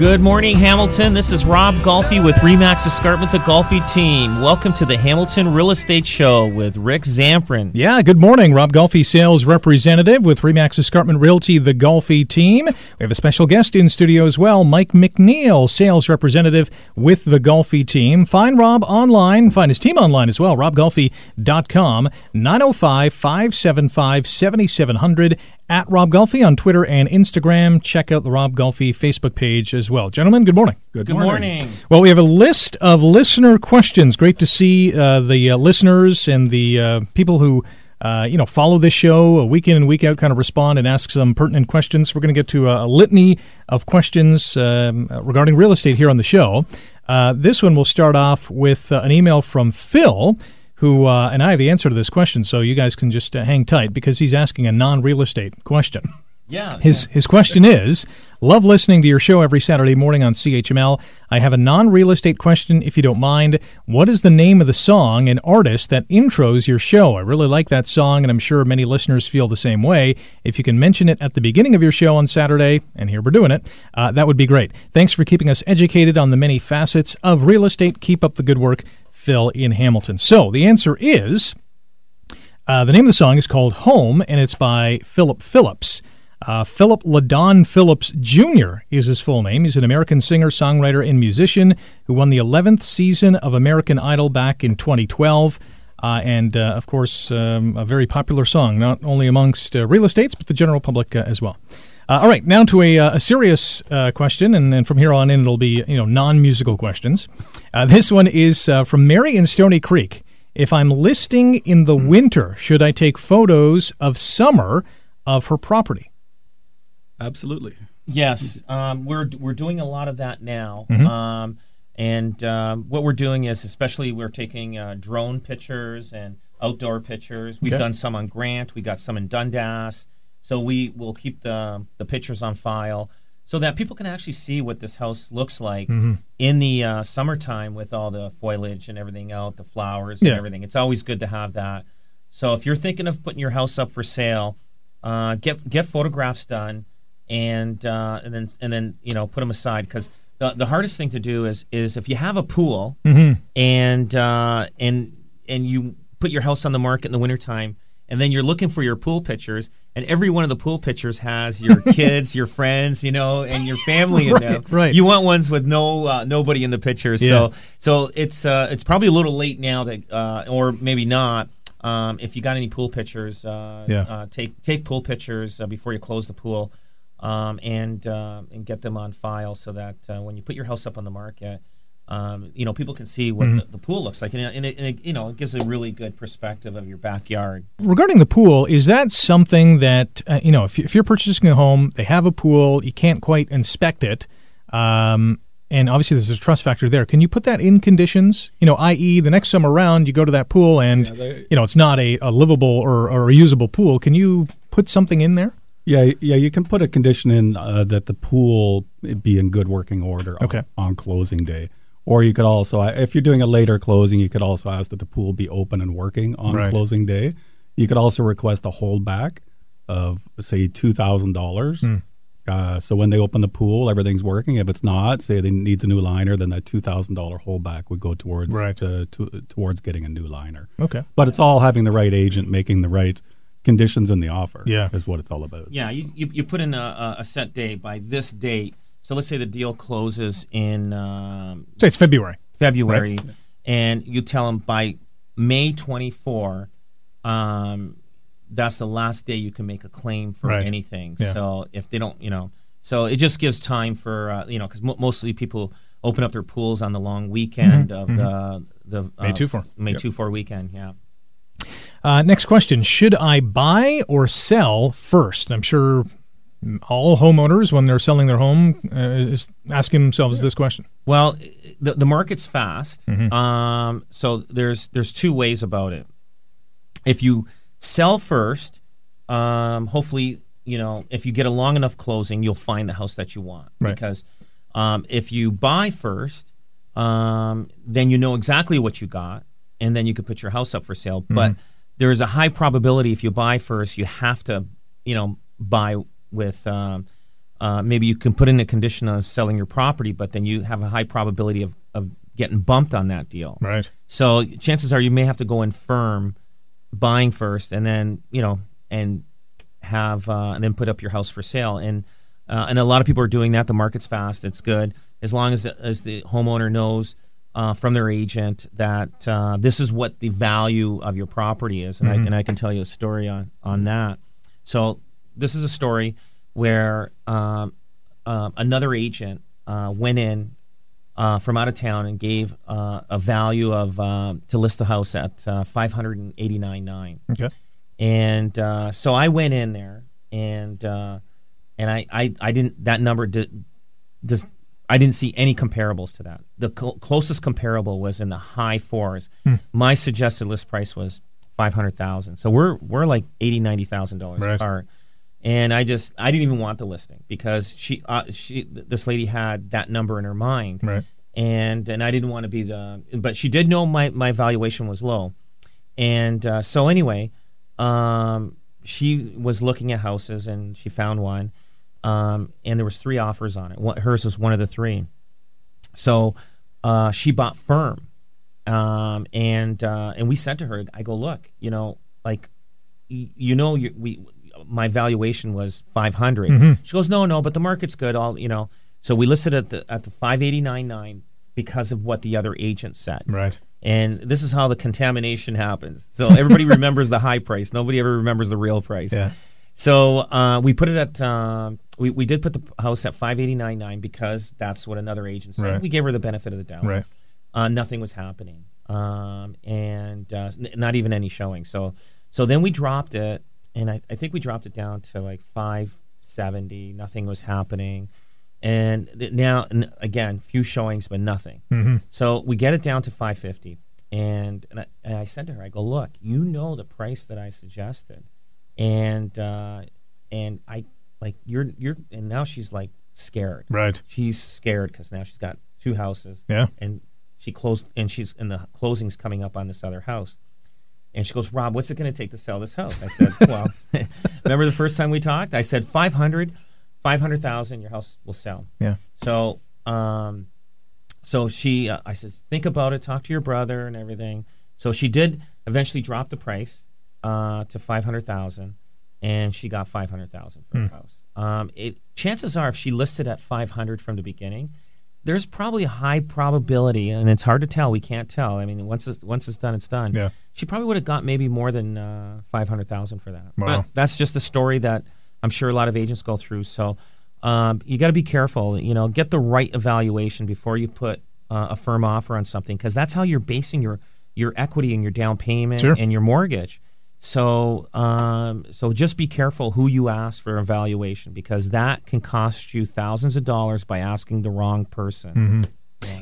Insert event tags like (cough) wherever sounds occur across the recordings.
Good morning, Hamilton. This is Rob Golfi with Remax Escarpment, the Golfi team. Welcome to the Hamilton Real Estate Show with Rick Zamperin. Yeah, good morning. Rob Golfi, sales representative with Remax Escarpment Realty, the Golfi team. We have a special guest in studio as well, Mike McNeil, sales representative with the Golfi team. Find Rob online, find his team online as well, robgolfi.com, 905 575 7700 at Rob Golfi on Twitter and Instagram. Check out the Rob Golfi Facebook page as well. Gentlemen, good morning. Good morning. Well, we have a list of listener questions. Great to see uh, the uh, listeners and the uh, people who. Uh, you know, follow this show week in and week out, kind of respond and ask some pertinent questions. We're going to get to a, a litany of questions um, regarding real estate here on the show. Uh, this one will start off with uh, an email from Phil who, uh, and I have the answer to this question, so you guys can just uh, hang tight because he's asking a non real estate question. Yeah. His, his question is Love listening to your show every Saturday morning on CHML. I have a non real estate question, if you don't mind. What is the name of the song and artist that intros your show? I really like that song, and I'm sure many listeners feel the same way. If you can mention it at the beginning of your show on Saturday, and here we're doing it, uh, that would be great. Thanks for keeping us educated on the many facets of real estate. Keep up the good work. Phil in Hamilton. So the answer is uh, the name of the song is called Home, and it's by Phillip Phillips. Uh, Phillip Ladon Phillips Jr. is his full name. He's an American singer, songwriter, and musician who won the 11th season of American Idol back in 2012. Uh, and, uh, of course, um, a very popular song, not only amongst uh, real estates, but the general public uh, as well. Uh, all right, now to a, a serious question, and, and, from here on in, it'll be you know non-musical questions. this one is from Mary in Stoney Creek. If I'm listing in the winter, should I take photos of summer of her property? Absolutely. Yes, um, we're we're doing a lot of that now. Mhm. Um, and um, what we're doing is, especially, we're taking uh, drone pictures and outdoor pictures. We've Okay. done some on Grant. We got some in Dundas. So we will keep the the pictures on file so that people can actually see what this house looks like Mhm. in the uh, summertime with all the foliage and everything out, the flowers Yeah. and everything. It's always good to have that. So if you're thinking of putting your house up for sale, uh, get get photographs done, and uh, and then and then you know put them aside because the the hardest thing to do is is if you have a pool Mhm. and uh, and and you put your house on the market in the wintertime and then you're looking for your pool pictures and every one of the pool pictures has your (laughs) kids your friends you know and your family in (laughs) Right, them right. you want ones with no uh, nobody in the pictures Yeah. so so it's uh, it's probably a little late now to uh, or maybe not um, if you got any pool pictures uh, Yeah. uh, take take pool pictures uh, before you close the pool um, and uh, and get them on file so that uh, when you put your house up on the market um, you know people can see what Mhm. the, the pool looks like and, it, and, it, and it, you know it gives a really good perspective of your backyard Regarding the pool, is that something that, uh, you know, if, you- if you're purchasing a home, they have a pool, you can't quite inspect it, um, and obviously there's a trust factor there. Can you put that in conditions? You know, i.e., the next summer round, you go to that pool and, Yeah, they- you know, it's not a, a livable or, or a usable pool. Can you put something in there? Yeah, yeah, you can put a condition in uh, that the pool be in good working order on- Okay. on, closing day. Or you could also, uh, if you're doing a later closing, you could also ask that the pool be open and working on Right. closing day. You could also request a holdback of, say, $2,000. Hmm. Uh, so when they open the pool, everything's working. If it's not, say it needs a new liner, then that $2,000 holdback would go towards Right. uh, to, towards getting a new liner. Okay. But it's all having the right agent making the right conditions in the offer. Yeah. is what it's all about. yeah you, you, you put in a, a a set date by this date so let's say the deal closes in um, Say it's February. February, and you tell them by May 24, um, that's the last day you can make a claim for Right. anything. Yeah. So if they don't, you know, so it just gives time for uh, you know because mo mostly people open up their pools on the long weekend of the the Mm-hmm. May uh, 2-4. May Yep. two four weekend. Yeah. Uh, next question: Should I buy or sell first? I'm sure All homeowners, when they're selling their home, uh, is asking themselves this question. Well, the, the market's fast, Mm-hmm. um, so there's there's two ways about it. If you sell first, um, hopefully, you know, if you get a long enough closing, you'll find the house that you want. Right. Because um, if you buy first, um, then you know exactly what you got, and then you could put your house up for sale. Mm-hmm. But there's a high probability if you buy first, you have to, you know, buy with. Um, uh, maybe you can put in a condition of selling your property, but then you have a high probability of, of getting bumped on that deal. Right. So chances are you may have to go in firm, buying first, and then you know, and have uh, and then put up your house for sale. And uh, and a lot of people are doing that. The market's fast. It's good as long as as the homeowner knows uh, from their agent that uh, this is what the value of your property is. And I and I can tell you a story on on that. So this is a story where um, uh, another agent uh, went in uh, from out of town and gave uh, a value of to list the house at uh, five hundred and eighty nine nine. Okay. And uh, so I went in there and uh, and I, I, I didn't that number did does I didn't see any comparables to that. The cl- closest comparable was in the high fours. My suggested list price was five hundred thousand. So we're we're like eighty ninety thousand dollars Right. apart. And I just I didn't even want the listing because she uh, she this lady had that number in her mind Right. and and I didn't want to be the but she did know my my valuation was low, and uh, so anyway, um, she was looking at houses and she found one, um, and there was three offers on it. One, hers was one of the three, so uh, she bought firm, um, and uh, and we said to her, I go look, you know, like you know, you, we my valuation was five She goes, no, no, but the market's good. All you know. So we listed at the at the five eighty nine nine because of what the other agent said. Right. And this is how the contamination happens. So everybody (laughs) remembers the high price. Nobody ever remembers the real price. Yeah. So uh, we put it at um, we we did put the house at five eighty nine nine because that's what another agent said. Right. We gave her the benefit of the doubt. Right. Uh, nothing was happening, um, and uh, n- not even any showing. So so then we dropped it, and I, I think we dropped it down to like five seventy. Nothing was happening, and th- now and again, few showings, but nothing. Mm-hmm. So we get it down to 550, and and I, and I said to her, I go, look, you know the price that I suggested, and uh, and I like you're you're, and now she's like scared. Right. She's scared because now she's got two houses, Yeah. and she closed, and she's and the closing's coming up on this other house. And she goes, Rob, what's it going to take to sell this house? I said, (laughs) well, remember the first time we talked? I said 500, 500,000, your house will sell. Yeah. So, um, so she, uh, I said, think about it, talk to your brother and everything. So she did eventually drop the price uh, to five hundred thousand, and she got five hundred thousand for Hmm. the house. Um, it chances are, if she listed at five hundred from the beginning, there's probably a high probability, and it's hard to tell. We can't tell. I mean, once it's once it's done, it's done. Yeah. She probably would have got maybe more than uh, five hundred thousand for that. Wow. But that's just the story that I'm sure a lot of agents go through. So um, you got to be careful. You know, get the right evaluation before you put uh, a firm offer on something because that's how you're basing your your equity and your down payment Sure. and your mortgage. So, um, so just be careful who you ask for evaluation because that can cost you thousands of dollars by asking the wrong person.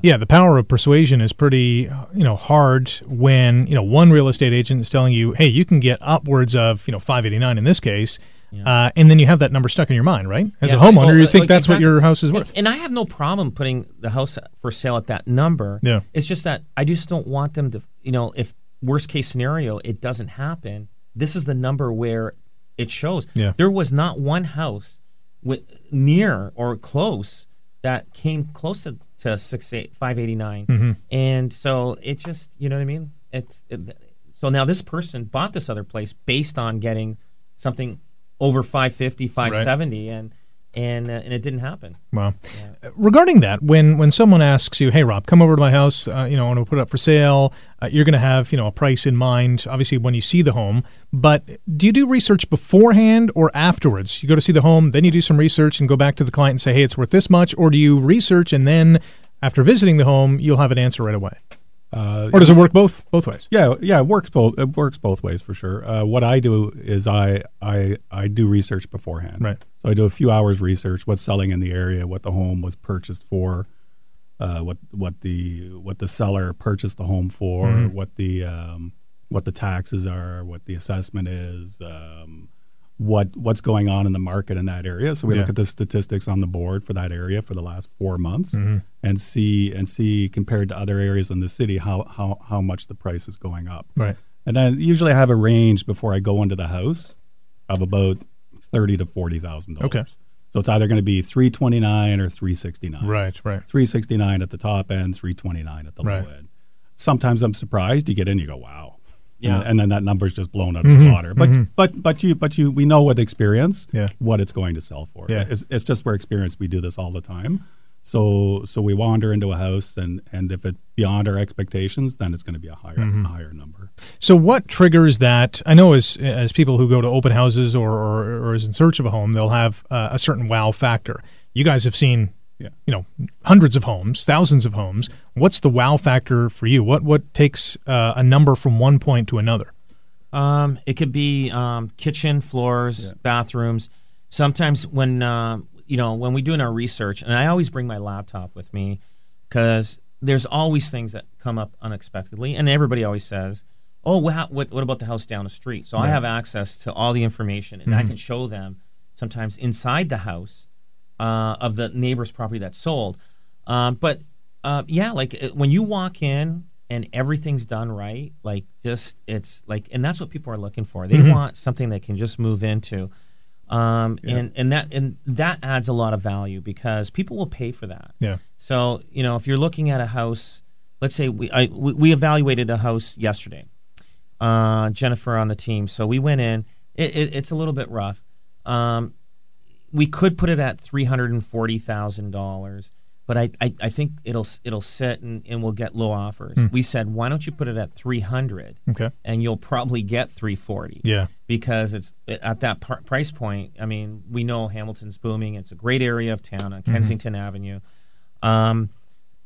Yeah, the power of persuasion is pretty, you know, hard when you know one real estate agent is telling you, "Hey, you can get upwards of you know 589 in this case," uh, and then you have that number stuck in your mind, right? As Yeah, a homeowner, well, you think like that's what your house is And- worth. And I have no problem putting the house for sale at that number. Yeah. It's just that I just don't want them to, you know, if worst case scenario it doesn't happen, this is the number where it shows. Yeah. There was not one house with near or close that came close to, to six eight five eighty nine, Mm-hmm. and so it just you know what I mean. It's it, so now this person bought this other place based on getting something over 550 570 and and uh, and it didn't happen Wow. Uh, Regarding that, when when someone asks you, "Hey, Rob, come over to my house. Uh, you know, I want to put it up for sale," uh, you're going to have you know a price in mind. Obviously, when you see the home, but do you do research beforehand or afterwards? You go to see the home, then you do some research and go back to the client and say, "Hey, it's worth this much," or do you research and then after visiting the home, you'll have an answer right away? Uh, Or does it work both both ways? Yeah, yeah, it works both. It works both ways for sure. Uh, what I do is I I I do research beforehand. Right. So I do a few hours research. What's selling in the area? What the home was purchased for? Uh, what what the what the seller purchased the home for? Mm-hmm. What the um, what the taxes are? What the assessment is? Um, what what's going on in the market in that area? So we Yeah. look at the statistics on the board for that area for the last four months Mm-hmm. and see and see compared to other areas in the city how how how much the price is going up. Right. And then usually I have a range before I go into the house of about thirty to forty thousand dollars. Okay. So it's either going to be three twenty nine or three sixty nine. Right. Right. Three sixty nine at the top end, three twenty nine at the Right. low end. Sometimes I'm surprised. You get in, you go, wow. Yeah. And, and then that number's just blown out of the water. But but but you but you we know with experience Mm-hmm. Yeah. what it's going to sell for. Yeah. It's, it's just for experience. We do this all the time. So so we wander into a house and and if it's beyond our expectations, then it's going to be a higher Mm-hmm. higher number. So what triggers that? I know as as people who go to open houses or or, or is in search of a home, they'll have uh, a certain wow factor. You guys have seen, Yeah. you know, hundreds of homes, thousands of homes. What's the wow factor for you? What what takes uh, a number from one point to another? Um, it could be um, kitchen, floors, bathrooms. Sometimes when uh, you know when we doing our research, and I always bring my laptop with me because there's always things that come up unexpectedly, and everybody always says, "Oh, what what, what about the house down the street?" So I have access to all the information, and I can show them sometimes inside the house uh, of the neighbor's property that's sold. Um, but uh, yeah, like uh, when you walk in and everything's done right, like just it's like, and that's what people are looking for. They want something they can just move into, um, and and that and that adds a lot of value because people will pay for that. Yeah. So you know, if you're looking at a house, let's say we I, we, we evaluated a house yesterday. Uh, Jennifer on the team, so we went in. It, it, it's a little bit rough. Um, we could put it at three hundred and forty thousand dollars, but I, I, I think it'll it'll sit and, and we'll get low offers. We said, why don't you put it at three hundred, Okay. and you'll probably get three forty Yeah. because it's at that pr- price point. I mean, we know Hamilton's booming. It's a great area of town on Kensington Avenue. Um,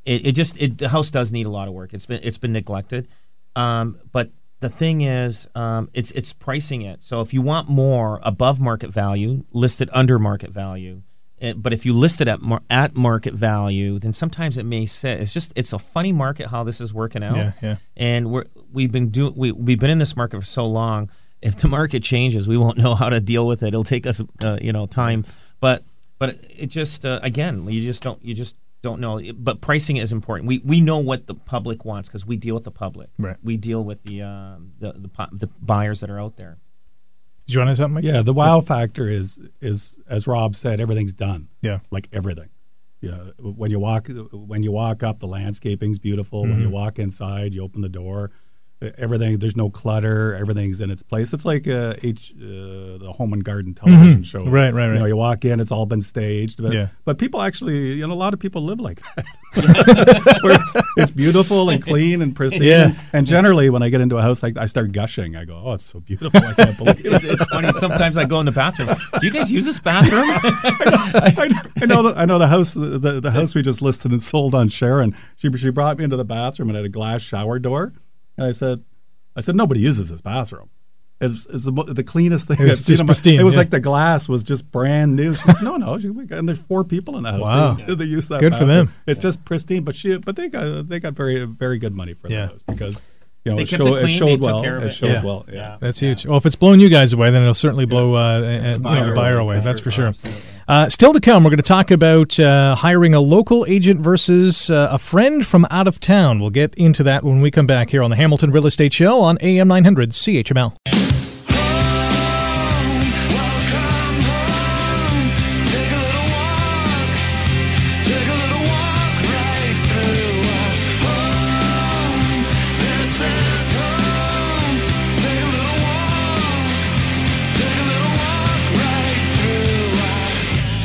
it, it just it, the house does need a lot of work. It's been it's been neglected. Um, but the thing is, um, it's it's pricing it. So if you want more above market value, list it under market value. It, but if you list it at mar- at market value, then sometimes it may sit. It's just it's a funny market how this is working out Yeah. Yeah. and we're we've been doing we we've been in this market for so long. If the market changes, we won't (laughs) know how to deal with it. It'll take us, uh, you know, time. But but it just uh, again, you just don't you just don't know. But pricing is important. We we know what the public wants because we deal with the public. Right. We deal with the uh, the, the the buyers that are out there. Did you want to say something? Mike? Yeah, the wow factor is is as Rob said, everything's done. Yeah. like everything. Yeah, when you walk when you walk up, the landscaping's beautiful. When you Mm-hmm. walk inside, you open the door, everything. There's no clutter. Everything's in its place. It's like uh, H uh, the Home and Garden television show. Mm-hmm. Right, right, You right. know, you walk in, it's all been staged. But, Yeah. but people actually, you know, a lot of people live like that. (laughs) (laughs) Where it's, it's beautiful and clean and pristine. Yeah. And generally, when I get into a house, like I start gushing. I go, "Oh, it's so beautiful! I can't believe it." It's, it's funny. Sometimes I go in the bathroom. Do you guys use this bathroom? I, (laughs) I know the I know the house the, the, the house we just listed and sold on Sharon. She she brought me into the bathroom and had a glass shower door, and I said, I said nobody uses this bathroom. It's, it's the, the cleanest thing. It was just pristine, It was yeah. like the glass was just brand new. She goes, no, no. She, we got- and there's four people in the house. Wow. They, they use that. Good for them. It's just pristine, but she but they got they got very very good money for Yeah. the house because you know They it, kept show, it it clean, they showed took well. It it. shows Yeah. well. Yeah. That's huge. Well, if it's blown you guys away, then it'll certainly blow uh, uh, you know, the buyer buyer away, away. That's for sure. Uh, still to come, we're going to talk about uh, hiring a local agent versus uh, a friend from out of town. We'll get into that when we come back here on the Hamilton Real Estate Show on AM 900 CHML.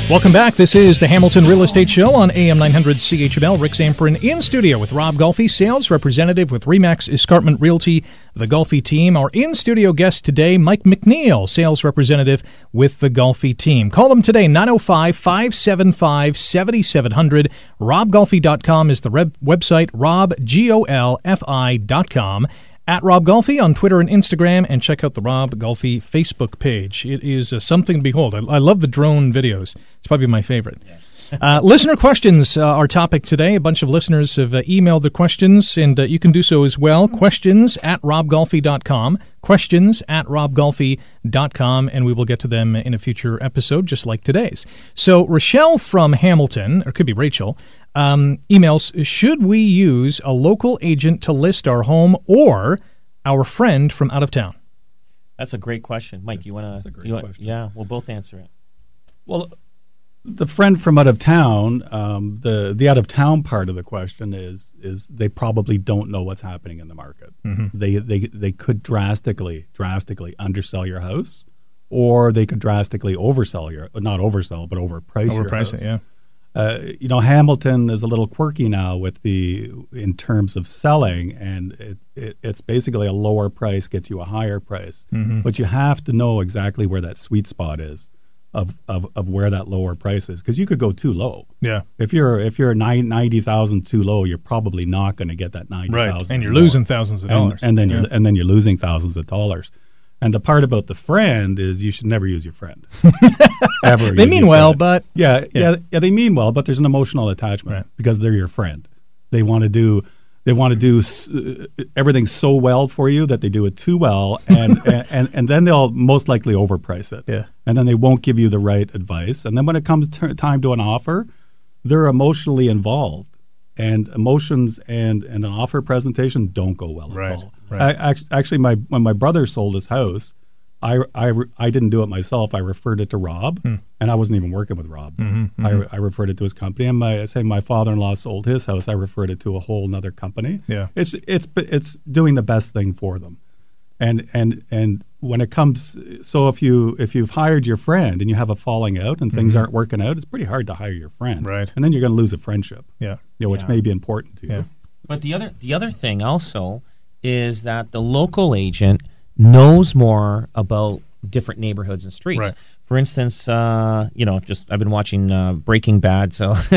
Welcome back. This is the Hamilton Real Estate Show on AM 900 CHML. Rick Zamperin in studio with Rob Golfi, sales representative with Remax Escarpment Realty, the Golfi team. Our in studio guest today, Mike McNeil, sales representative with the Golfi team. Call them today, 905 575 7700. RobGolfi.com is the reb- website, robgolfi.com at Rob Golfi on Twitter and Instagram, and check out the Rob Golfi Facebook page. It is uh, something to behold. I, I, love the drone videos. It's probably my favorite. Uh, listener questions, uh, our topic today. A bunch of listeners have uh, emailed the questions, and uh, you can do so as well. Questions at robgolfi.com. Questions at robgolfi.com, and we will get to them in a future episode, just like today's. So, Rochelle from Hamilton, or it could be Rachel, um, emails Should we use a local agent to list our home or our friend from out of town? That's a great question. Mike, you want to? Yeah, we'll both answer it. Well, the friend from out of town, um, the the out of town part of the question is is they probably don't know what's happening in the market. Mm-hmm. They they they could drastically drastically undersell your house, or they could drastically oversell your not oversell but overprice, overprice your house. It, yeah. Uh, you know, Hamilton is a little quirky now with the in terms of selling, and it, it, it's basically a lower price gets you a higher price, mm-hmm. but you have to know exactly where that sweet spot is of of, of where that lower price is because you could go too low. Yeah. If you're if you're ninety thousand too low, you're probably not going to get that ninety thousand. Right. And you're more. losing thousands of dollars. And, and then yeah. you're and then you're losing thousands of dollars. And the part about the friend is you should never use your friend. (laughs) Ever. they mean well, but yeah, yeah, yeah, yeah, they mean well, but there's an emotional attachment right. because they're your friend. They want to do they want to do uh, everything so well for you that they do it too well, and, (laughs) and, and and then they'll most likely overprice it. Yeah, and then they won't give you the right advice. And then when it comes t- time to an offer, they're emotionally involved, and emotions and and an offer presentation don't go well right, at all. Right. I, actually, my when my brother sold his house I, I, I didn't do it myself. I referred it to Rob, hmm. and I wasn't even working with Rob. Mm-hmm, mm-hmm. I, I referred it to his company. And my say my father in law sold his house. I referred it to a whole other company. Yeah, it's it's it's doing the best thing for them. And and and when it comes, so if you if you've hired your friend and you have a falling out and things mm-hmm. aren't working out, it's pretty hard to hire your friend. Right. And then you're going to lose a friendship. Yeah. You know, which yeah. may be important to you. But the other the other thing also is that the local agent knows more about different neighborhoods and streets. Right. For instance, uh, you know, just I've been watching uh, Breaking Bad, so (laughs)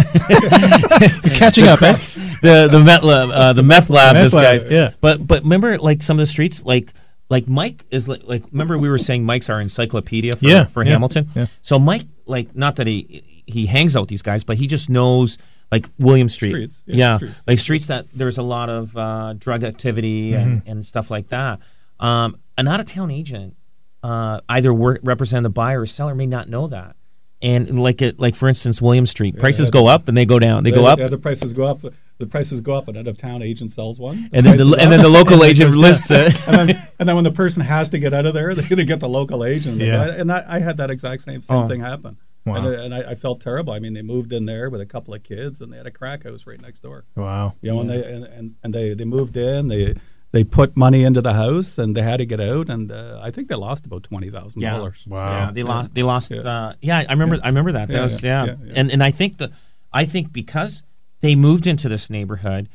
catching up. Eh? The the meth lab, uh, the meth lab. Meth this lab, guy's. Yeah. But but remember, like some of the streets, like like Mike is like, like remember we were saying Mike's our encyclopedia for, yeah, for yeah, Hamilton. Yeah. So Mike, like, not that he he hangs out with these guys, but he just knows like William Street. Streets, yeah, yeah streets. like streets that there's a lot of uh, drug activity mm-hmm. and, and stuff like that. Um, an out of town agent uh, either work, represent the buyer or seller may not know that. And like it, like for instance, William Street prices yeah, go up and they go down. They, go up. Yeah, the prices go up. The prices go up, and out of town agent sells one. The and then the, and then the local agent lists it. (laughs) and, then, and then when the person has to get out of there, (laughs) they, they get the local agent. Yeah. And I, I had that exact same same oh. thing happen. Wow. And, and I, I, felt terrible. I mean, they moved in there with a couple of kids, and they had a crack house right next door. Wow. You know, yeah. and they and, and, and they, they moved in. They they put money into the house and they had to get out and uh, I think they lost about twenty thousand yeah. dollars. Wow! Yeah, they yeah. lost. They lost. Yeah, uh, yeah I remember. I remember that. That was yeah. And and I think the I think because they moved into this neighborhood,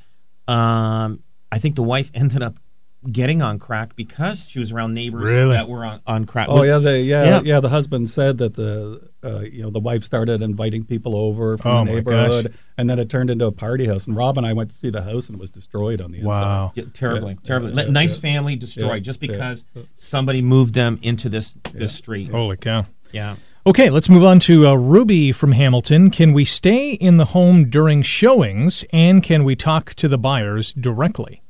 um, I think the wife (laughs) ended up getting on crack because she was around neighbors really? that were on, on crack. Oh yeah, the yeah, yeah, yeah. The husband said that the uh, you know the wife started inviting people over from oh the neighborhood, and then it turned into a party house. And Rob and I went to see the house, and it was destroyed on the inside. Wow, yeah, terribly, yeah, terribly. Yeah, nice family destroyed just because somebody moved them into this this street. Holy cow! Yeah. Okay, let's move on to uh, Ruby from Hamilton. Can we stay in the home during showings, and can we talk to the buyers directly?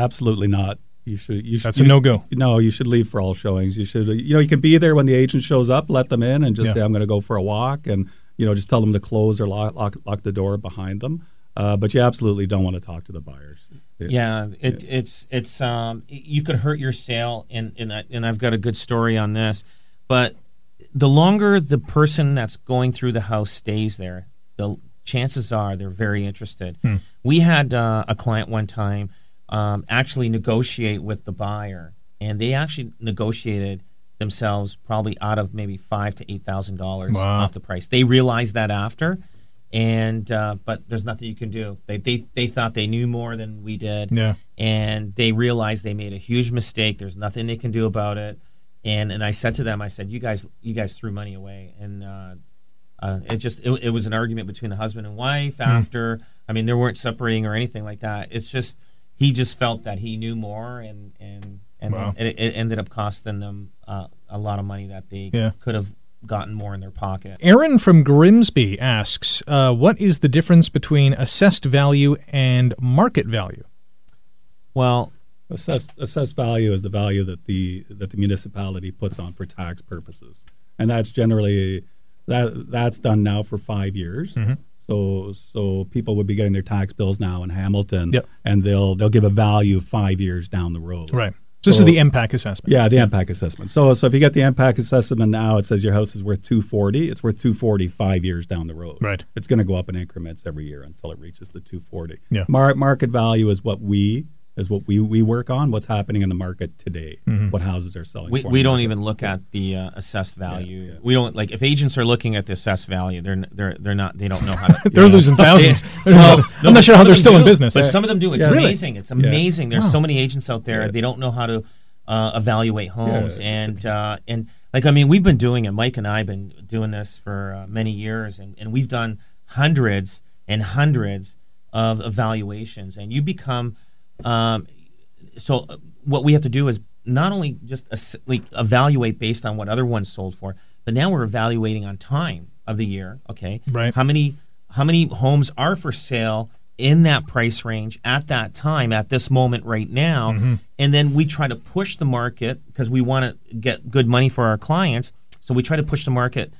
Absolutely not. You should. You should. That's a no go. No, you should leave for all showings. You should. You know, you can be there when the agent shows up. Let them in and just yeah. say, "I'm going to go for a walk," and you know, just tell them to close or lock lock, lock the door behind them. Uh, but you absolutely don't want to talk to the buyers. yeah, it, yeah. it's it's um, you could hurt your sale, and and I, and I've got a good story on this. But the longer the person that's going through the house stays there, the chances are they're very interested. Hmm. We had uh, a client one time um, actually negotiate with the buyer, and they actually negotiated themselves probably out of maybe five to eight thousand dollars Wow. off the price. They realized that after, and uh, but there's nothing you can do. They, they they thought they knew more than we did, Yeah. and they realized they made a huge mistake. There's nothing they can do about it. And and I said to them, I said, you guys you guys threw money away, and uh, uh, it just it, it was an argument between the husband and wife Hmm. after. I mean, they weren't separating or anything like that. It's just he just felt that he knew more, and and and Wow. it, it ended up costing them uh, a lot of money that they Yeah. could have gotten more in their pocket. Aaron from Grimsby asks, uh, "What is the difference between assessed value and market value?" Well, Assessed assessed value is the value that the that the municipality puts on for tax purposes, and that's generally that that's done now for five years. Mm-hmm. So so people would be getting their tax bills now in Hamilton, Yep. and they'll they'll give a value five years down the road. Right. So this is the impact assessment. Yeah, the impact assessment. So so if you get the impact assessment now, it says your house is worth two forty. It's worth two forty five years down the road. Right. It's going to go up in increments every year until it reaches the two forty. Yeah. Mar- market value is what we is what we, we work on. What's happening in the market today? Mm-hmm. What houses are selling? we, for we don't market. even look at the uh, assessed value. yeah. We don't like if agents are looking at the assessed value, they're they're they're not they don't know how to. (laughs) They're losing thousands. (laughs) Well, I'm not sure how they're them still in business. But some of them do. It's Yeah. Really? amazing. It's amazing. There's Wow. so many agents out there. Yeah. They don't know how to uh, evaluate homes, Yeah, and uh, and like I mean, we've been doing it. Mike and I have been doing this for uh, many years, and, and we've done hundreds and hundreds of evaluations, and you become. Um, so uh, what we have to do is not only just like evaluate based on what other ones sold for, but now we're evaluating on time of the year. Okay, Right. How many how many homes are for sale in that price range at that time at this moment right now, Mm-hmm. and then we try to push the market because we want to get good money for our clients. So we try to push the market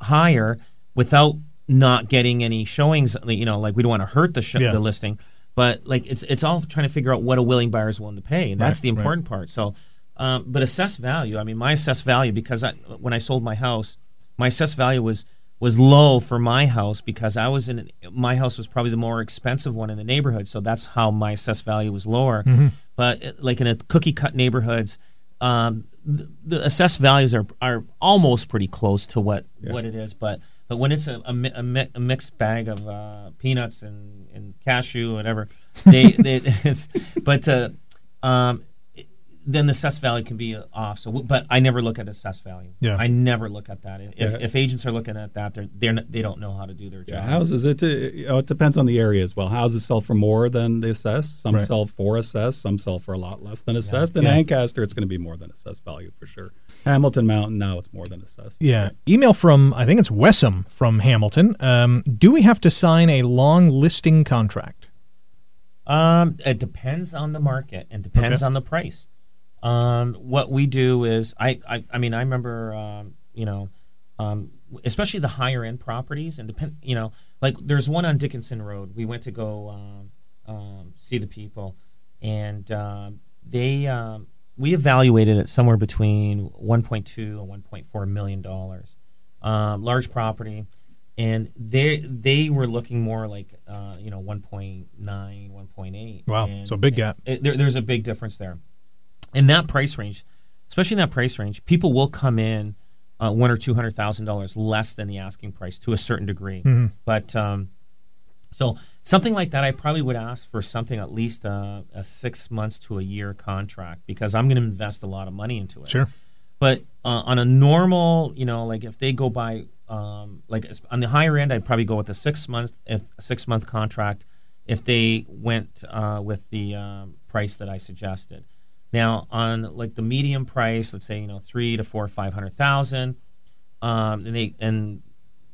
higher without not getting any showings. You know, like we don't want to hurt the sh- Yeah. the listing, but like it's it's all trying to figure out what a willing buyer is willing to pay, and that's Right, the right. important part. So, um, but assess value. I mean, my assessed value because I, when I sold my house, my assessed value was was low for my house because I was in my house was probably the more expensive one in the neighborhood, so that's how my assessed value was lower. Mm-hmm. But uh, like in a cookie cut neighborhoods, um, the, the assessed values are are almost pretty close to what what it is, but. But when it's a, a, a, mi- a mixed bag of uh, peanuts and, and cashew, whatever, they, they (laughs) it's but uh, um, then the assessed value can be off. So, but I never look at assessed value. Yeah. I never look at that. If, Yeah. if agents are looking at that, they're they're they don't know how to do their Yeah, job. houses. It, it depends on the area as well. Houses sell for more than the assessed. Some Right. sell for assessed. Some sell for a lot less than assessed. In Yeah. Ancaster, it's going to be more than assessed value for sure. Hamilton Mountain now it's more than assessed. Yeah. Email from I think it's Wessam from Hamilton. Um, do we have to sign a long listing contract? Um, it depends on the market and depends Okay. on the price. Um, what we do is, I, I, I mean, I remember, um, you know, um, especially the higher end properties, and depend, you know, like there's one on Dickenson Road. We went to go um, um, see the people, and um, they um, we evaluated it somewhere between 1.2 and 1.4 million dollars. Um, large property, and they they were looking more like uh, you know 1.9, 1.8. Wow, And- so big gap. it, there, there's a big difference there. In that price range, especially in that price range, people will come in uh, one or two hundred thousand dollars less than the asking price to a certain degree. Mm-hmm. But um, so something like that, I probably would ask for something at least uh, a six months to a year contract because I'm going to invest a lot of money into it. Sure. But uh, on a normal, you know, like if they go by, um, like on the higher end, I'd probably go with a six month, if a six month contract. If they went uh, with the um, price that I suggested. Now on like the medium price, let's say you know three to four, five hundred thousand, um, and they and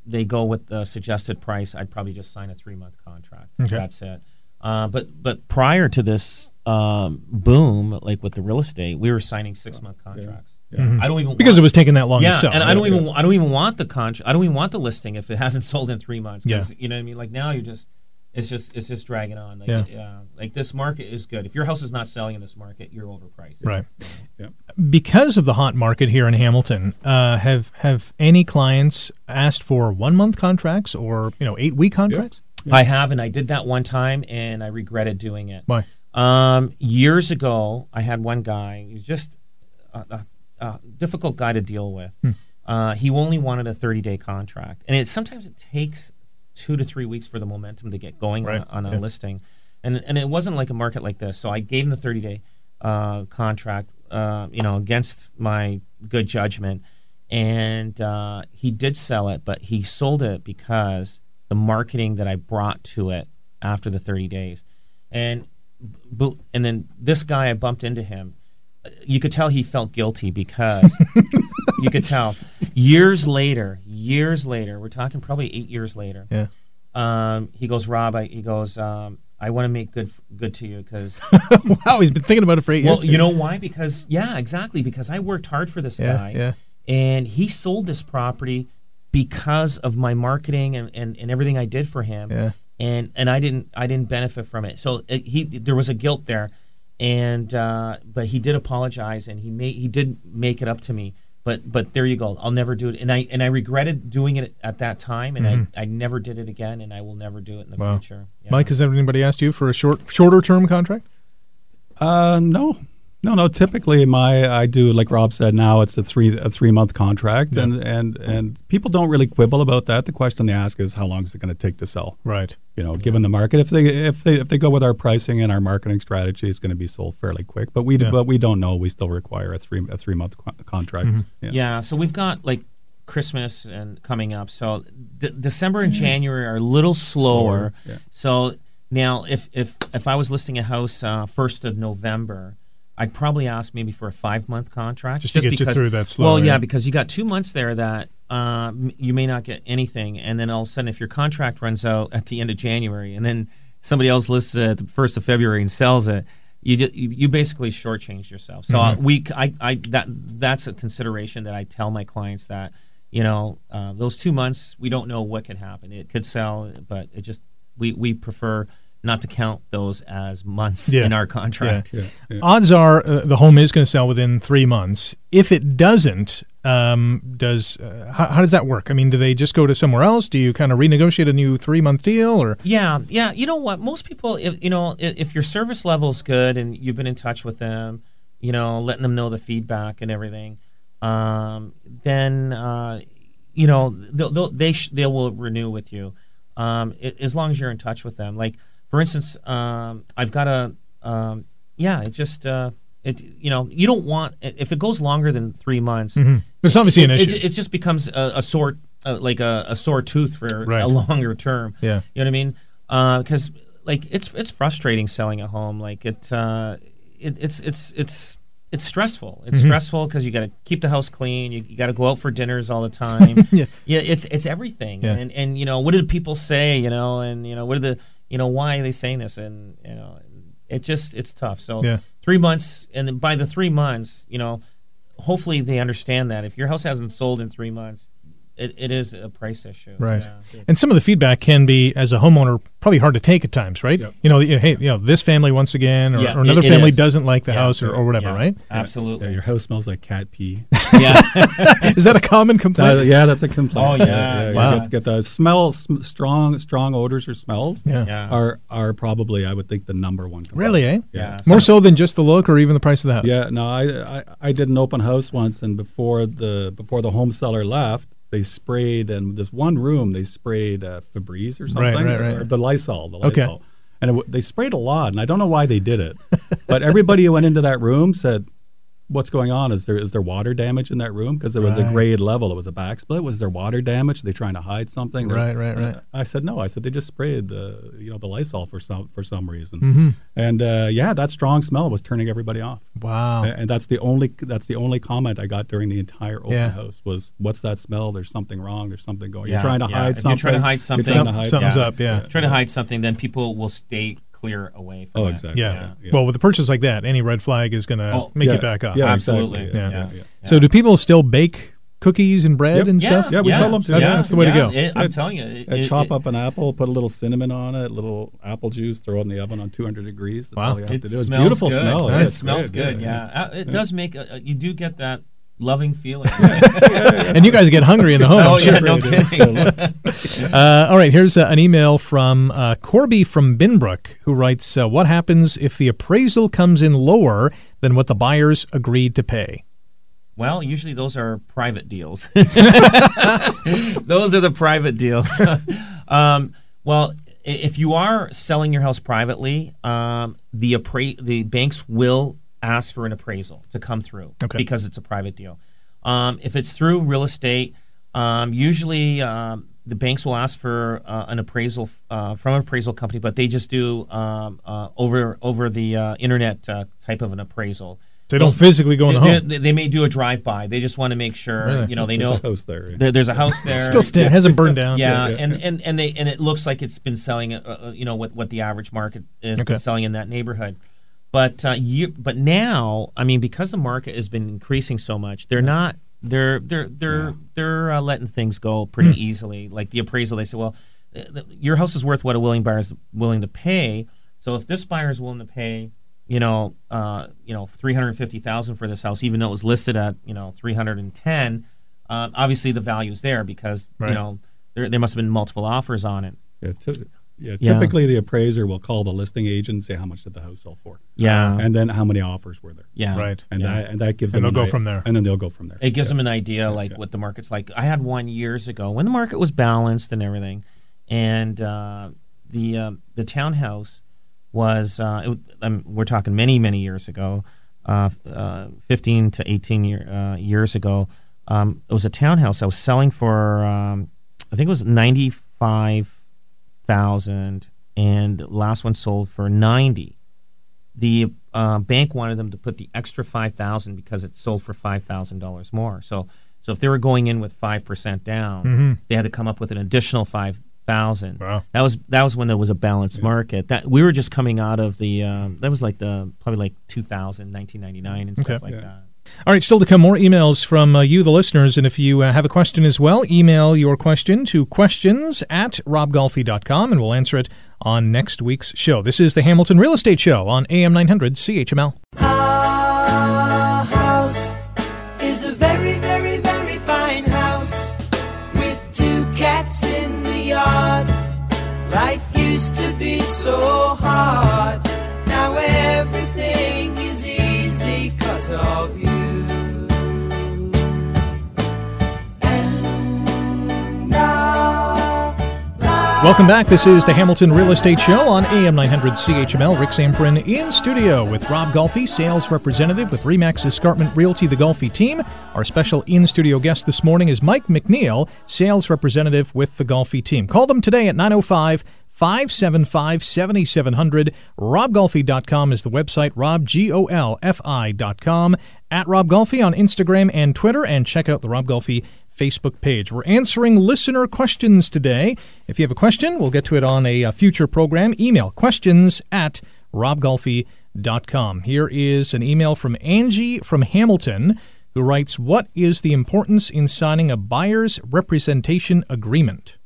they go with the suggested price, I'd probably just sign a three month contract. Okay. That's it. Uh, but but prior to this um, boom, like with the real estate, we were signing six month contracts. I don't even Because want- it was taking that long yeah, to sell. and I don't even I don't even want the contract. I don't even want the listing if it hasn't (laughs) sold in three months. Yeah. you know what I mean. Like now, you're just it's just it's just dragging on. Like, Yeah. like this market is good. If your house is not selling in this market, you're overpriced. Right. Yeah. Because of the hot market here in Hamilton, uh, have have any clients asked for one month contracts or you know eight week contracts? I have, and I did that one time, and I regretted doing it. Why? Um, years ago, I had one guy. He's just a, a uh, difficult guy to deal with. Uh, he only wanted a 30 day contract, and it sometimes it takes two to three weeks for the momentum to get going Right, on, a, on a yeah. listing, and and it wasn't like a market like this. So I gave him the 30 day uh, contract, uh, you know, against my good judgment, and uh, he did sell it, but he sold it because the marketing that I brought to it after the 30 days, and and then this guy I bumped into him. You could tell he felt guilty because (laughs) you could tell years later, years later, we're talking probably eight years later. Yeah. Um, he goes, Rob. I, he goes, um, I want to make good good to you because (laughs) wow, he's been thinking about it for eight well, years. you know why? Because yeah, exactly. Because I worked hard for this Yeah, guy, yeah. and he sold this property because of my marketing and, and, and everything I did for him. Yeah. And and I didn't I didn't benefit from it. So it, he there was a guilt there, and uh, but he did apologize and he made he did make it up to me. But but there you go. I'll never do it. And I and I regretted doing it at that time, and I, I never did it again, and I will never do it in the Mm-hmm. Wow. future. Yeah. Mike, has anybody asked you for a short, shorter term contract? Uh, no, no, no. Typically, my I do like Rob said. Now it's a three a three month contract, and and and people don't really quibble about that. The question they ask is how long is it going to take to sell? Right. You know, given the market, if they if they if they go with our pricing and our marketing strategy, it's going to be sold fairly quick. But we Yeah. but we don't know. We still require a three a three month co- contract. Mm-hmm. Yeah, so we've got like Christmas and coming up. So de- December and January are a little slower. Slower, yeah. So now, if if if I was listing a house uh, first of November, I'd probably ask maybe for a five month contract, Just to get you because, through that slow, Well, yeah, yeah. because you got two months there that uh, you may not get anything, and then all of a sudden, if your contract runs out at the end of January, and then somebody else lists it at the first of February and sells it. You, ju- you you basically shortchanged yourself. So uh, we I, I that that's a consideration that I tell my clients that you know uh, those two months we don't know what could happen. It could sell, but it just we we prefer not to count those as months Yeah. in our contract. Yeah, yeah. Odds are uh, the home is going to sell within three months. If it doesn't, um, does uh, how, how does that work? I mean, do they just go to somewhere else? Do you kind of renegotiate a new three month deal, or Yeah, yeah. You know what? Most people, if you know, if, if your service level is good and you've been in touch with them, you know, letting them know the feedback and everything, um, then uh, you know they'll, they'll, they sh- they will renew with you, um, i as long as you're in touch with them. Like for instance, um, I've got a um, yeah. It just uh, it you know you don't want if it goes longer than three months. there's obviously an it, issue? It, it just becomes a, a sore, uh, like a, a sore tooth for Right. a (laughs) longer term. Yeah. you know what I mean? Because like it's it's frustrating selling a home. Like it, uh, it it's it's it's it's stressful. It's Mm-hmm. stressful because you got to keep the house clean. You, you got to go out for dinners all the time. (laughs) Yeah. yeah. It's it's everything. Yeah. And and you know what did people say? You know, and you know what are the you know why are they saying this? And you know, it just it's tough. So Yeah. three months, and then by the three months, you know, hopefully they understand that if your house hasn't sold in three months, it, it is a price issue. Right. Yeah. And some of the feedback can be, as a homeowner, probably hard to take at times, right? Yep. You know, hey, you know, this family once again, or, Yeah, or another it- it family is. doesn't like the Yeah. house, or, or whatever, Yeah. right? Absolutely. Yeah, your house smells like cat pee. (laughs) yeah. (laughs) Is that a common complaint? Uh, yeah, that's a complaint. Oh, yeah. you Wow. get, get the smells, strong, strong odors or smells. yeah. Yeah. are are probably I would think the number one. complaint. Really, eh? Yeah. More so than just the look or even the price of the house. Yeah, no, I, I I did an open house once, and before the before the home seller left, they sprayed and this one room they sprayed uh, Febreze or something, Right, right, right. or the Lysol, the Okay. And it, they sprayed a lot, and I don't know why they did it, but everybody who went into that room said. What's going on? Is there is there water damage in that room? Because it was Right. a grade level. It was a back split. Was there water damage? Are they trying to hide something? They're- Right, right, right. I said no. I said they just sprayed the you know the Lysol for some for some reason. Mm-hmm. And uh, yeah, that strong smell was turning everybody off. Wow. A- And that's the only that's the only comment I got during the entire open Yeah. house was, "What's that smell? There's something wrong. There's something going. Yeah, You're trying to yeah. hide If you're something. trying to hide You're something- trying to Some- hide something's Yeah. up, yeah. Try to hide something, then people will stay clear away from Oh, it. exactly. Yeah. yeah. Well, with a purchase like that, any red flag is going to Oh, make Yeah. it back up. Yeah, Absolutely. exactly. Yeah. yeah. So, do people still bake cookies and bread Yep. and Yeah, stuff? Yeah, we yeah, tell them to. That- yeah, that's the way to go. It- I'm Yeah. telling you, it, And it- chop it- up an apple, put a little cinnamon on it, a little apple juice, throw it in the oven on 200 degrees. That's Wow. all you have It to do. It's smells beautiful good. smell. It smells good. Yeah, Uh, it does make. A, you do get that loving feeling. (laughs) and you guys get hungry in the home. (laughs) oh sure. yeah, no kidding. (laughs) Uh, all right, here's uh, an email from uh, Corby from Binbrook who writes, uh, "What happens if the appraisal comes in lower than what the buyers agreed to pay?" Well, usually those are private deals. those are the private deals. um, well, if you are selling your house privately, um, the appra- the banks will ask for an appraisal to come through Okay. because it's a private deal. Um, if it's through real estate, um, usually um, the banks will ask for uh, an appraisal uh, from an appraisal company, but they just do um, uh, over over the uh, internet uh, type of an appraisal. They don't physically go in the They, home. they- they may do a drive by. They just want to make sure Really? you know they There's know a house there. there, there's a house there. Still stand, hasn't burned down. yeah, yeah, and, yeah. and and they and it looks like it's been selling. Uh, uh, you know what what the average market is Okay. been selling in that neighborhood. But uh, you, but now, I mean, because the market has been increasing so much, they're not they're they're they're they're uh, letting things go pretty Hmm. easily. Like the appraisal, they say, well, uh, th- your house is worth what a willing buyer is willing to pay. So if this buyer is willing to pay, you know, uh, you know, three hundred fifty thousand for this house, even though it was listed at you know three hundred and ten, uh, obviously the value is there because Right. you know there there must have been multiple offers on it. Yeah, ty- yeah, Yeah. typically the appraiser will call the listing agent and say how much did the house sell for, Yeah, and then how many offers were there, yeah, Right. and Yeah. that and that gives And them they'll an go i- from there. and then they'll go from there. It gives Yeah. them an idea like yeah. what the market's like. I had one years ago when the market was balanced and everything, and uh, the uh, the townhouse was uh, it, um, we're talking many many years ago, uh, uh, fifteen to eighteen year, uh, years ago. Um, it was a townhouse I was selling for um, I think it was ninety five thousand, and the last one sold for ninety the uh, bank wanted them to put the extra five thousand because it sold for five thousand dollars more. So, so if they were going in with five percent down, Mhm. they had to come up with an additional five thousand. Wow. That was that was when there was a balanced market. That we were just coming out of the um, that was like the probably like 2000, 1999 and stuff Okay. like Yeah. that. All right, still to come more emails from uh, you, the listeners. And if you uh, have a question as well, email your question to questions at robgolfi.com and we'll answer it on next week's show. This is the Hamilton Real Estate Show on AM 900 CHML. House is a very, very, very fine house with two cats in the yard. Life used to be so Welcome back. This is the Hamilton Real Estate Show on AM 900 CHML. Rick Zamperin in studio with Rob Golfi, sales representative with Remax Escarpment Realty, the Golfi team. Our special in studio guest this morning is Mike McNeil, sales representative with the Golfi team. Call them today at 905 575 7700. RobGolfi.com is the website. Rob. At Rob Golfi on Instagram and Twitter. And check out the Rob Golfi Facebook page. We're answering listener questions today. If you have a question, we'll get to it on a, uh future program. Email questions at robgolfi.com. Here is an email from Angie from Hamilton who writes What is the importance in signing a buyer's representation agreement?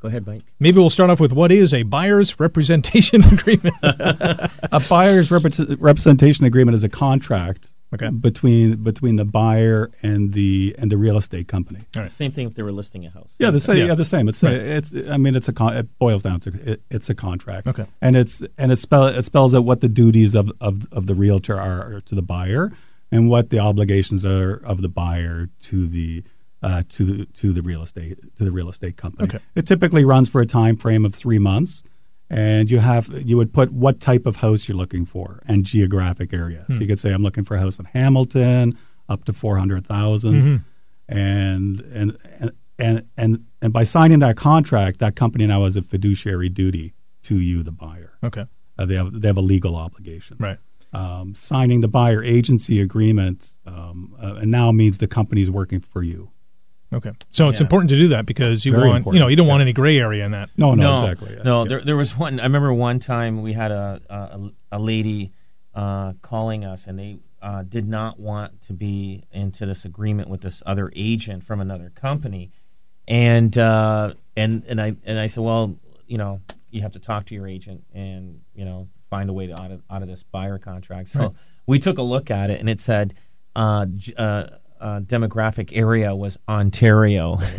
Go ahead, Mike. Maybe we'll start off with what is a buyer's representation (laughs) agreement? (laughs) a buyer's repre- representation agreement is a contract Okay. between between the buyer and the and the real estate company. Same thing if they were listing a house. Yeah, the same. Yeah. Yeah, the same. It's Right. it's. I mean, it's a. Con- it boils down to it, it's a contract. Okay. And it's and it spell it spells out what the duties of of of the realtor are to the buyer and what the obligations are of the buyer to the. Uh, to the to the real estate to the real estate company. Okay. It typically runs for a time frame of three months, and you have you would put what type of house you're looking for and geographic area. So you could say I'm looking for a house in Hamilton, up to four and and and and and and and by signing that contract, that company now has a fiduciary duty to you, the buyer. okay. Uh, they have they have a legal obligation. Right. Um, signing the buyer agency agreement um, uh, and now means the company's working for you. Okay. So it's important to do that because you Very want, you know, you don't want any gray area in that. No, no, no, exactly. yeah, No, yeah. there, there was one. I remember one time we had a a, a lady uh, calling us, and they uh, did not want to be into this agreement with this other agent from another company, and uh, and and I and I said, well, you know, you have to talk to your agent and you know find a way to out of, out of this buyer contract. So Right. we took a look at it, and it said. Uh, uh, uh, demographic area was Ontario. (laughs) (laughs)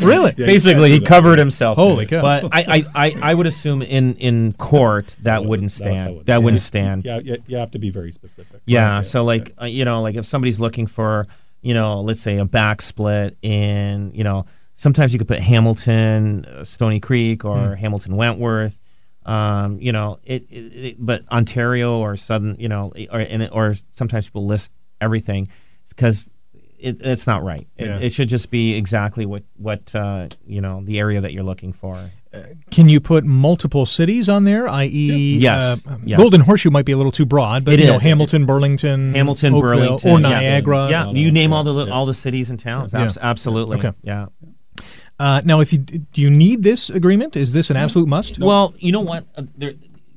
Really? Basically, he covered himself. Holy cow. But I, I, I, I would assume in, in court that wouldn't That- stand. would- That wouldn't stand. Yeah, you, you have to be very specific. Yeah. Right, So like uh, you know, like if somebody's looking for you know, let's say a back split in you know, sometimes you could put Hamilton, uh, Stoney Creek, or Hamilton Wentworth. Um, you know, it, it, it. But Ontario or Southern, you know, or and or sometimes people list everything because it, it's not right. It, Yeah. it should just be exactly what what uh, you know the area that you're looking for. Can you put multiple cities on there? I.e., Yes. uh, Yes. Golden Horseshoe might be a little too broad, but It you know, is. Hamilton, Burlington, Hamilton, Oakville, Burlington, or. Niagara. yeah, all you name all the yeah. all the cities and towns. Yeah. Abs- absolutely. Okay. Yeah. Uh, now, if you do, you need this agreement? Is this an absolute must? Well, you know what? Uh, there,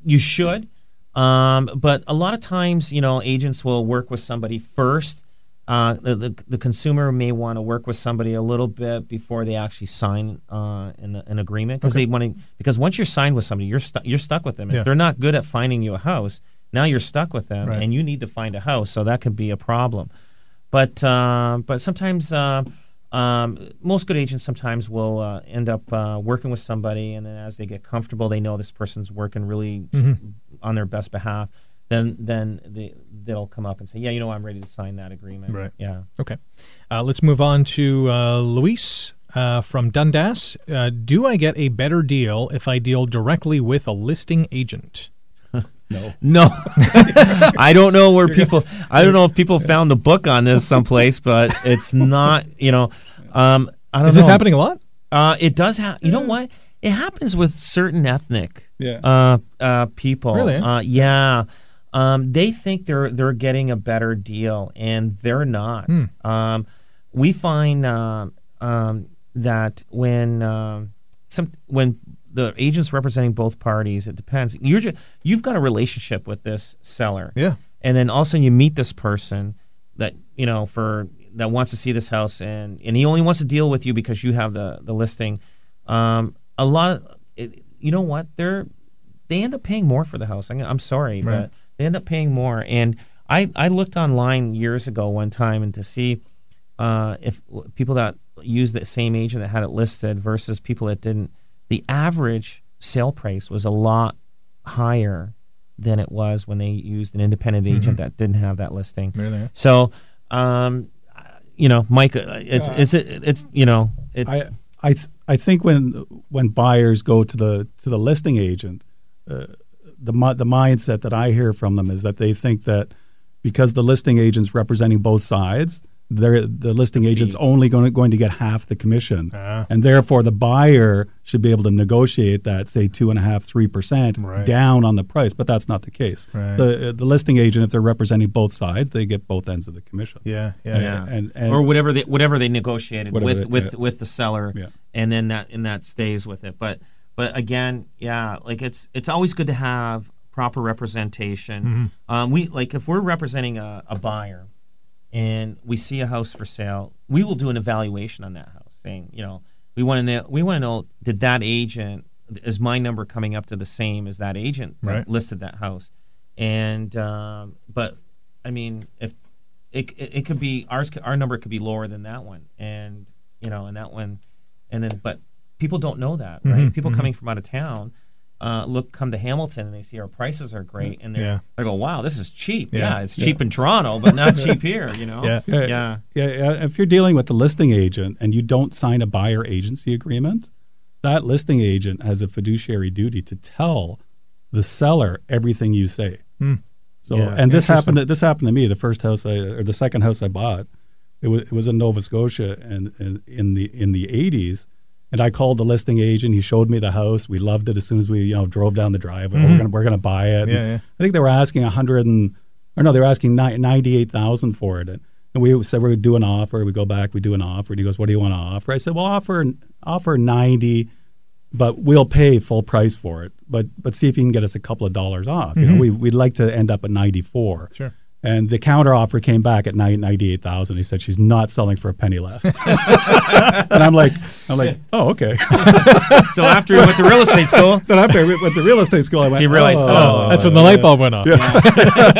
you should. Um, but a lot of times, you know, agents will work with somebody first. Uh, the, the, the consumer may want to work with somebody a little bit before they actually sign uh, an, an agreement because they want to. Because once you're signed with somebody, you're stuck. You're stuck with them. Yeah. If they're not good at finding you a house, now you're stuck with them, Right. and you need to find a house. So that could be a problem. But uh, but sometimes uh, um, most good agents sometimes will uh, end up uh, working with somebody, and then as they get comfortable, they know this person's working really on their best behalf. Then then they they'll come up and say, yeah, you know, I'm ready to sign that agreement. Right. Yeah. Okay. Uh, let's move on to uh, Luis uh, from Dundas. Uh, do I get a better deal if I deal directly with a listing agent? (laughs) No. No, (laughs) I don't know where people. I don't know if people found the book on this someplace, but it's not. You know, um, I don't Is know. this happening a lot? Uh, it does happen. You know what? It happens with certain ethnic Yeah. uh, uh, people. Really? Uh, yeah. Um, they think they're they're getting a better deal, and they're not. Um, we find um, um, that when um, some when the agents representing both parties, it depends. You're just, you've got a relationship with this seller, Yeah. and then all of a sudden you meet this person that you know for that wants to see this house and and he only wants to deal with you because you have the the listing um a lot of it, you know what they're they end up paying more for the house I'm, I'm sorry Right. but they end up paying more and i i looked online years ago one time and to see uh if people that used the same agent that had it listed versus people that didn't the average sale price was a lot higher than it was when they used an independent agent that didn't have that listing. There they are. So, um, you know, Mike, uh, it's it's it, it's you know, it, I I th- I think when when buyers go to the to the listing agent, uh, the the mindset that I hear from them is that they think that because the listing agent's representing both sides, they're, the listing agent's only going to, going to get half the commission, Ah. and therefore the buyer should be able to negotiate that, say two and a half, three percent Right. down on the price. But that's not the case. Right. The the listing agent, if they're representing both sides, they get both ends of the commission. Yeah. Yeah. yeah, and- and- or whatever they whatever they negotiated Whatever with they- with yeah. with the seller, Yeah. and then that and that stays with it. But but again, yeah, like it's it's always good to have proper representation. Mm-hmm. Um, we like if we're representing a, a buyer and we see a house for sale, we will do an evaluation on that house, saying you know we want to know we want to know did that agent is my number coming up to the same as that agent that Right. listed that house, and um, but I mean if it, it, it could be ours our number could be lower than that one and you know and that one and then but people don't know that right Mm-hmm, people coming from out of town uh, look come to hamilton and they see our prices are great and they Yeah. they go wow this is cheap Yeah. yeah, it's cheap in toronto but not (laughs) cheap here you know Yeah. Yeah, yeah yeah, yeah. If you're dealing with the listing agent and you don't sign a buyer agency agreement, that listing agent has a fiduciary duty to tell the seller everything you say. So, Yeah. and this happened. To, this happened to me. The first house I, or the second house I bought, it was it was in Nova Scotia, and, and in the in the '80s. And I called the listing agent. He showed me the house. We loved it as soon as we you know drove down the driveway. We're mm-hmm. gonna we're gonna buy it. Yeah, yeah. I think they were asking a hundred and or no, they were asking ninety eight thousand for it. And, we said we would do an offer. We go back, we do an offer. And he goes, "What do you want to offer?" I said, "Well, offer offer ninety, but we'll pay full price for it. But but see if you can get us a couple of dollars off. You know, mm-hmm. we we'd like to end up at ninety four. Sure. And the counter offer came back at nine ninety eight thousand. He said she's not selling for a penny less. (laughs) and I'm like, I'm like, oh okay. (laughs) So after he went to real estate school, (laughs) then after I went to real estate school, I went. He realized, oh, That's when the light bulb went off.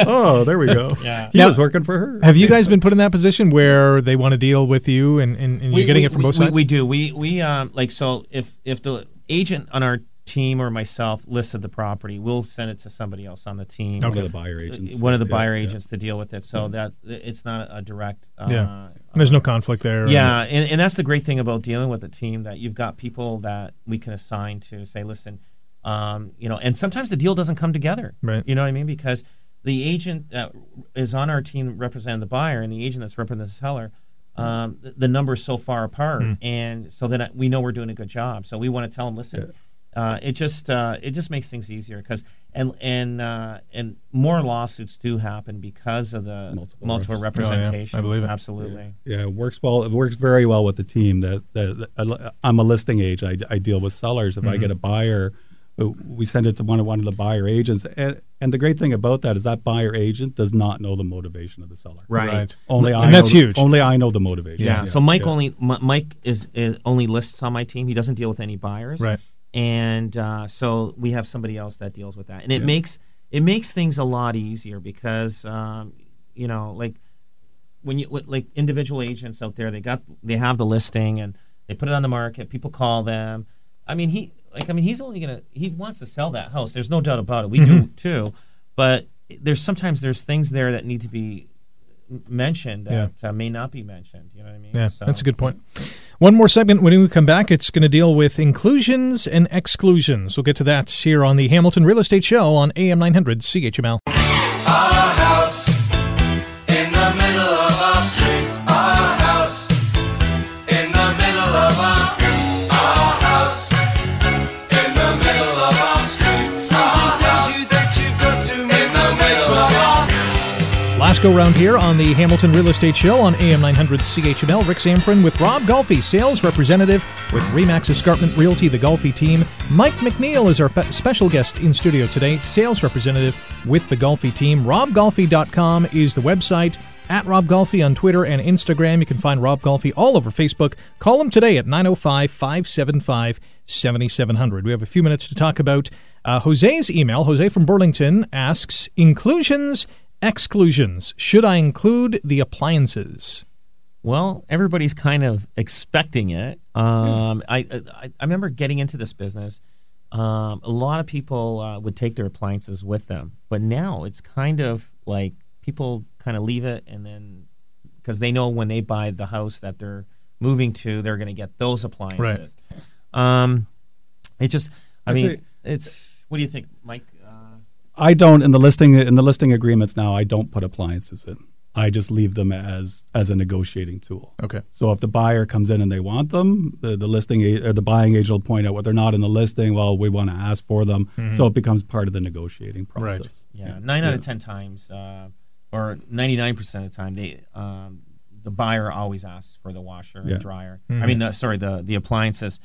oh, there we go. Yeah. He Now- was working for her. Have you guys been put in that position where they want to deal with you and, and, and you're getting it from both we, sides? We do. We we um like so if if the agent on our team or myself listed the property, we'll send it to somebody else on the team. One of the buyer agents. One of the Yeah, buyer yeah. agents to deal with it, so that it's not a direct. Uh, Yeah. There's no conflict there. Yeah, and, and that's the great thing about dealing with a team that you've got people that we can assign to say, listen, um, you know, and sometimes the deal doesn't come together. Right. You know what I mean? Because the agent that is on our team representing the buyer and the agent that's representing the seller, um, the, the numbers so far apart, and so then we know we're doing a good job. So we want to tell them, listen. Uh, it just uh, it just makes things easier because and and uh, and more lawsuits do happen because of the Multiple multiple, repres- Oh, yeah. representation. I believe it. Absolutely. Yeah, it works well. It works very well with the team. That, that, that I'm a listing agent. I, I deal with sellers. If I Mm-hmm. get a buyer, uh, we send it to one of one of the buyer agents. And, and the great thing about that is that buyer agent does not know the motivation of the seller. Right. Only I. And that's know huge. Only I know the motivation. Yeah. So Mike yeah. only Mike is, is only lists on my team. He doesn't deal with any buyers. Right. And uh, so we have somebody else that deals with that, and it Yeah. makes it makes things a lot easier because um, you know like when you like individual agents out there, they got they have the listing and they put it on the market. People call them. I mean he like I mean he's only gonna he wants to sell that house. There's no doubt about it. We do too, but there's sometimes there's things there that need to be mentioned that uh, may not be mentioned. You know what I mean? Yeah, So- that's a good point. One more segment when we come back. It's going to deal with inclusions and exclusions. We'll get to that here on the Hamilton Real Estate Show on AM 900 CHML. Last go round here on the Hamilton Real Estate Show on AM 900 CHML. Rick Zamperin with Rob Golfi, sales representative with Remax Escarpment Realty, the Golfi team. Mike McNeil is our pe- special guest in studio today, sales representative with the Golfi team. RobGolfi.com is the website. At Rob Golfi on Twitter and Instagram. You can find Rob Golfi all over Facebook. Call him today at 905 575 7700. We have a few minutes to talk about uh, Jose's email. Jose from Burlington asks Inclusions, exclusions. Should I include the appliances? Well, everybody's kind of expecting it. Um, I, I I remember getting into this business. Um, a lot of people uh, would take their appliances with them, but now it's kind of like people kind of leave it, and then because they know when they buy the house that they're moving to, they're going to get those appliances. Um, it just, I, I mean, think- it's. What do you think, Mike? I don't in the listing in the listing agreements now. I don't put appliances in. I just leave them as as a negotiating tool. Okay. So if the buyer comes in and they want them, the, the listing or the buying agent will point out what they're not in the listing. Well, we want to ask for them, so it becomes part of the negotiating process. Right. process. Yeah, nine out of ten times, uh, or ninety nine percent of the time, they um, the buyer always asks for the washer Yeah. and dryer. I mean, uh, sorry, the the appliances,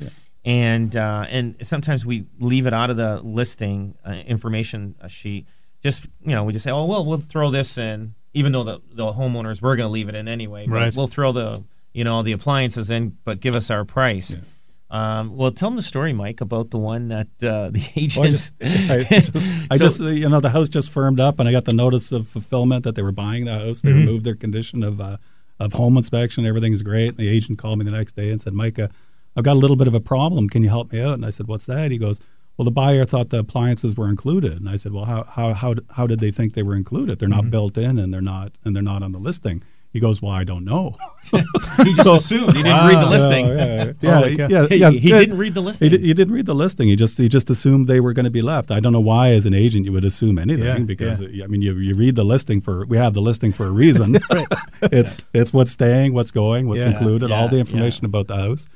and uh, and sometimes we leave it out of the listing uh, information uh, sheet. Just you know, we just say, oh well, we'll throw this in, even though the the homeowners were going to leave it in anyway. Right. We'll throw the you know the appliances in, but give us our price. Um, well, tell them the story, Mike, about the one that uh, (laughs) the agent. Well, I just, (laughs) I (laughs) just, I So- just, you know, the house just firmed up, and I got the notice of fulfillment that they were buying the house. They removed their condition of uh, of home inspection. Everything's great. And the agent called me the next day and said, "Mike, uh, I've got a little bit of a problem. Can you help me out?" And I said, "What's that?" He goes, "Well, the buyer thought the appliances were included." And I said, "Well, how how how how did they think they were included? They're not mm-hmm. built in, and they're not and they're not on the listing." He goes, "Well, I don't know." (laughs) he just assumed he didn't read the listing. Yeah, yeah, yeah, (laughs) oh, He- yeah, he didn't read the listing. He, he didn't read the listing. He just he just assumed they were going to be left. I don't know why, as an agent, you would assume anything because I mean, you, you read the listing for we have the listing for a reason. (laughs) it's it's what's staying, what's going, what's included, all the information about the house.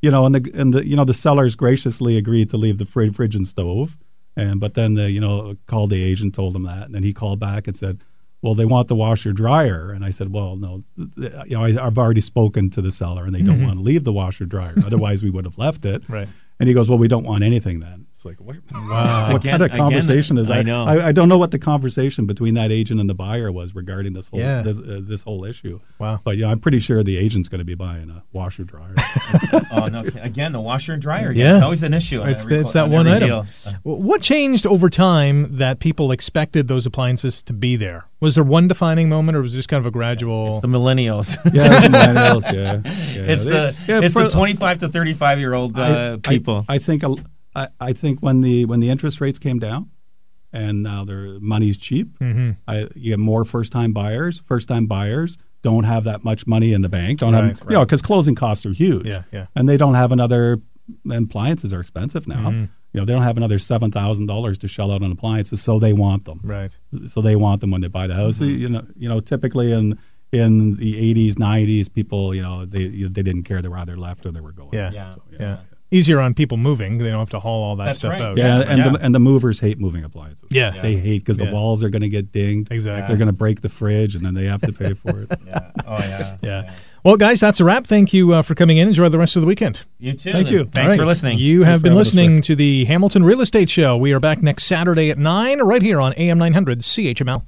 You know, and the and the you know the sellers graciously agreed to leave the fridge, fridge and stove, and but then the you know called the agent, told him that, and then he called back and said. Well, they want the washer dryer, and I said, "Well, no, you know, I, I've already spoken to the seller, and they don't mm-hmm. want to leave the washer dryer. (laughs) Otherwise, we would have left it." Right. And he goes, "Well, we don't want anything then." So like, what, Wow. what Again- kind of again, conversation is I that? know. I, I don't know what the conversation between that agent and the buyer was regarding this whole Yeah. this, uh, this whole issue. Wow. But yeah, I'm pretty sure the agent's going to be buying a washer dryer. (laughs) Oh no! Again, the washer and dryer. Yeah. it's always an issue. It's, every it's that on one item. deal. What changed over time that people expected those appliances to be there? Was there one defining moment, or was it just kind of a gradual? It's the millennials. (laughs) yeah, the millennials, yeah, (laughs) yeah. it's They- the yeah, it's for- the 25 to 35 year old uh, I- people. I, I think a- I, I think when the when the interest rates came down, and now their money's cheap, Mm-hmm. I, you get more first time buyers. First time buyers don't have that much money in the bank. Don't Right, have you know because closing costs are huge. Yeah, yeah. and they don't have another. Appliances are expensive now. Mm-hmm. You know they don't have another seven thousand dollars to shell out on appliances, so they want them. right. So they want them when they buy the house. Mm-hmm. You know, you know, typically in in the '80s, '90s, people, you know, they they didn't care. They were either left or they were going. Yeah. Yeah. Yeah. Easier on people moving. They don't have to haul all that That's stuff right. out. Yeah, and Yeah. the and the movers hate moving appliances. Yeah. they hate because Yeah. the walls are going to get dinged. Exactly. They're going to break the fridge, and then they have to pay for it. (laughs) yeah. Oh yeah. Yeah. Well, guys, that's a wrap. Thank you uh, for coming in. Enjoy the rest of the weekend. You too. Thank you. Thanks All right. for listening. You have for been listening to the Hamilton Real Estate Show. We are back next Saturday at 9 right here on AM 900 CHML.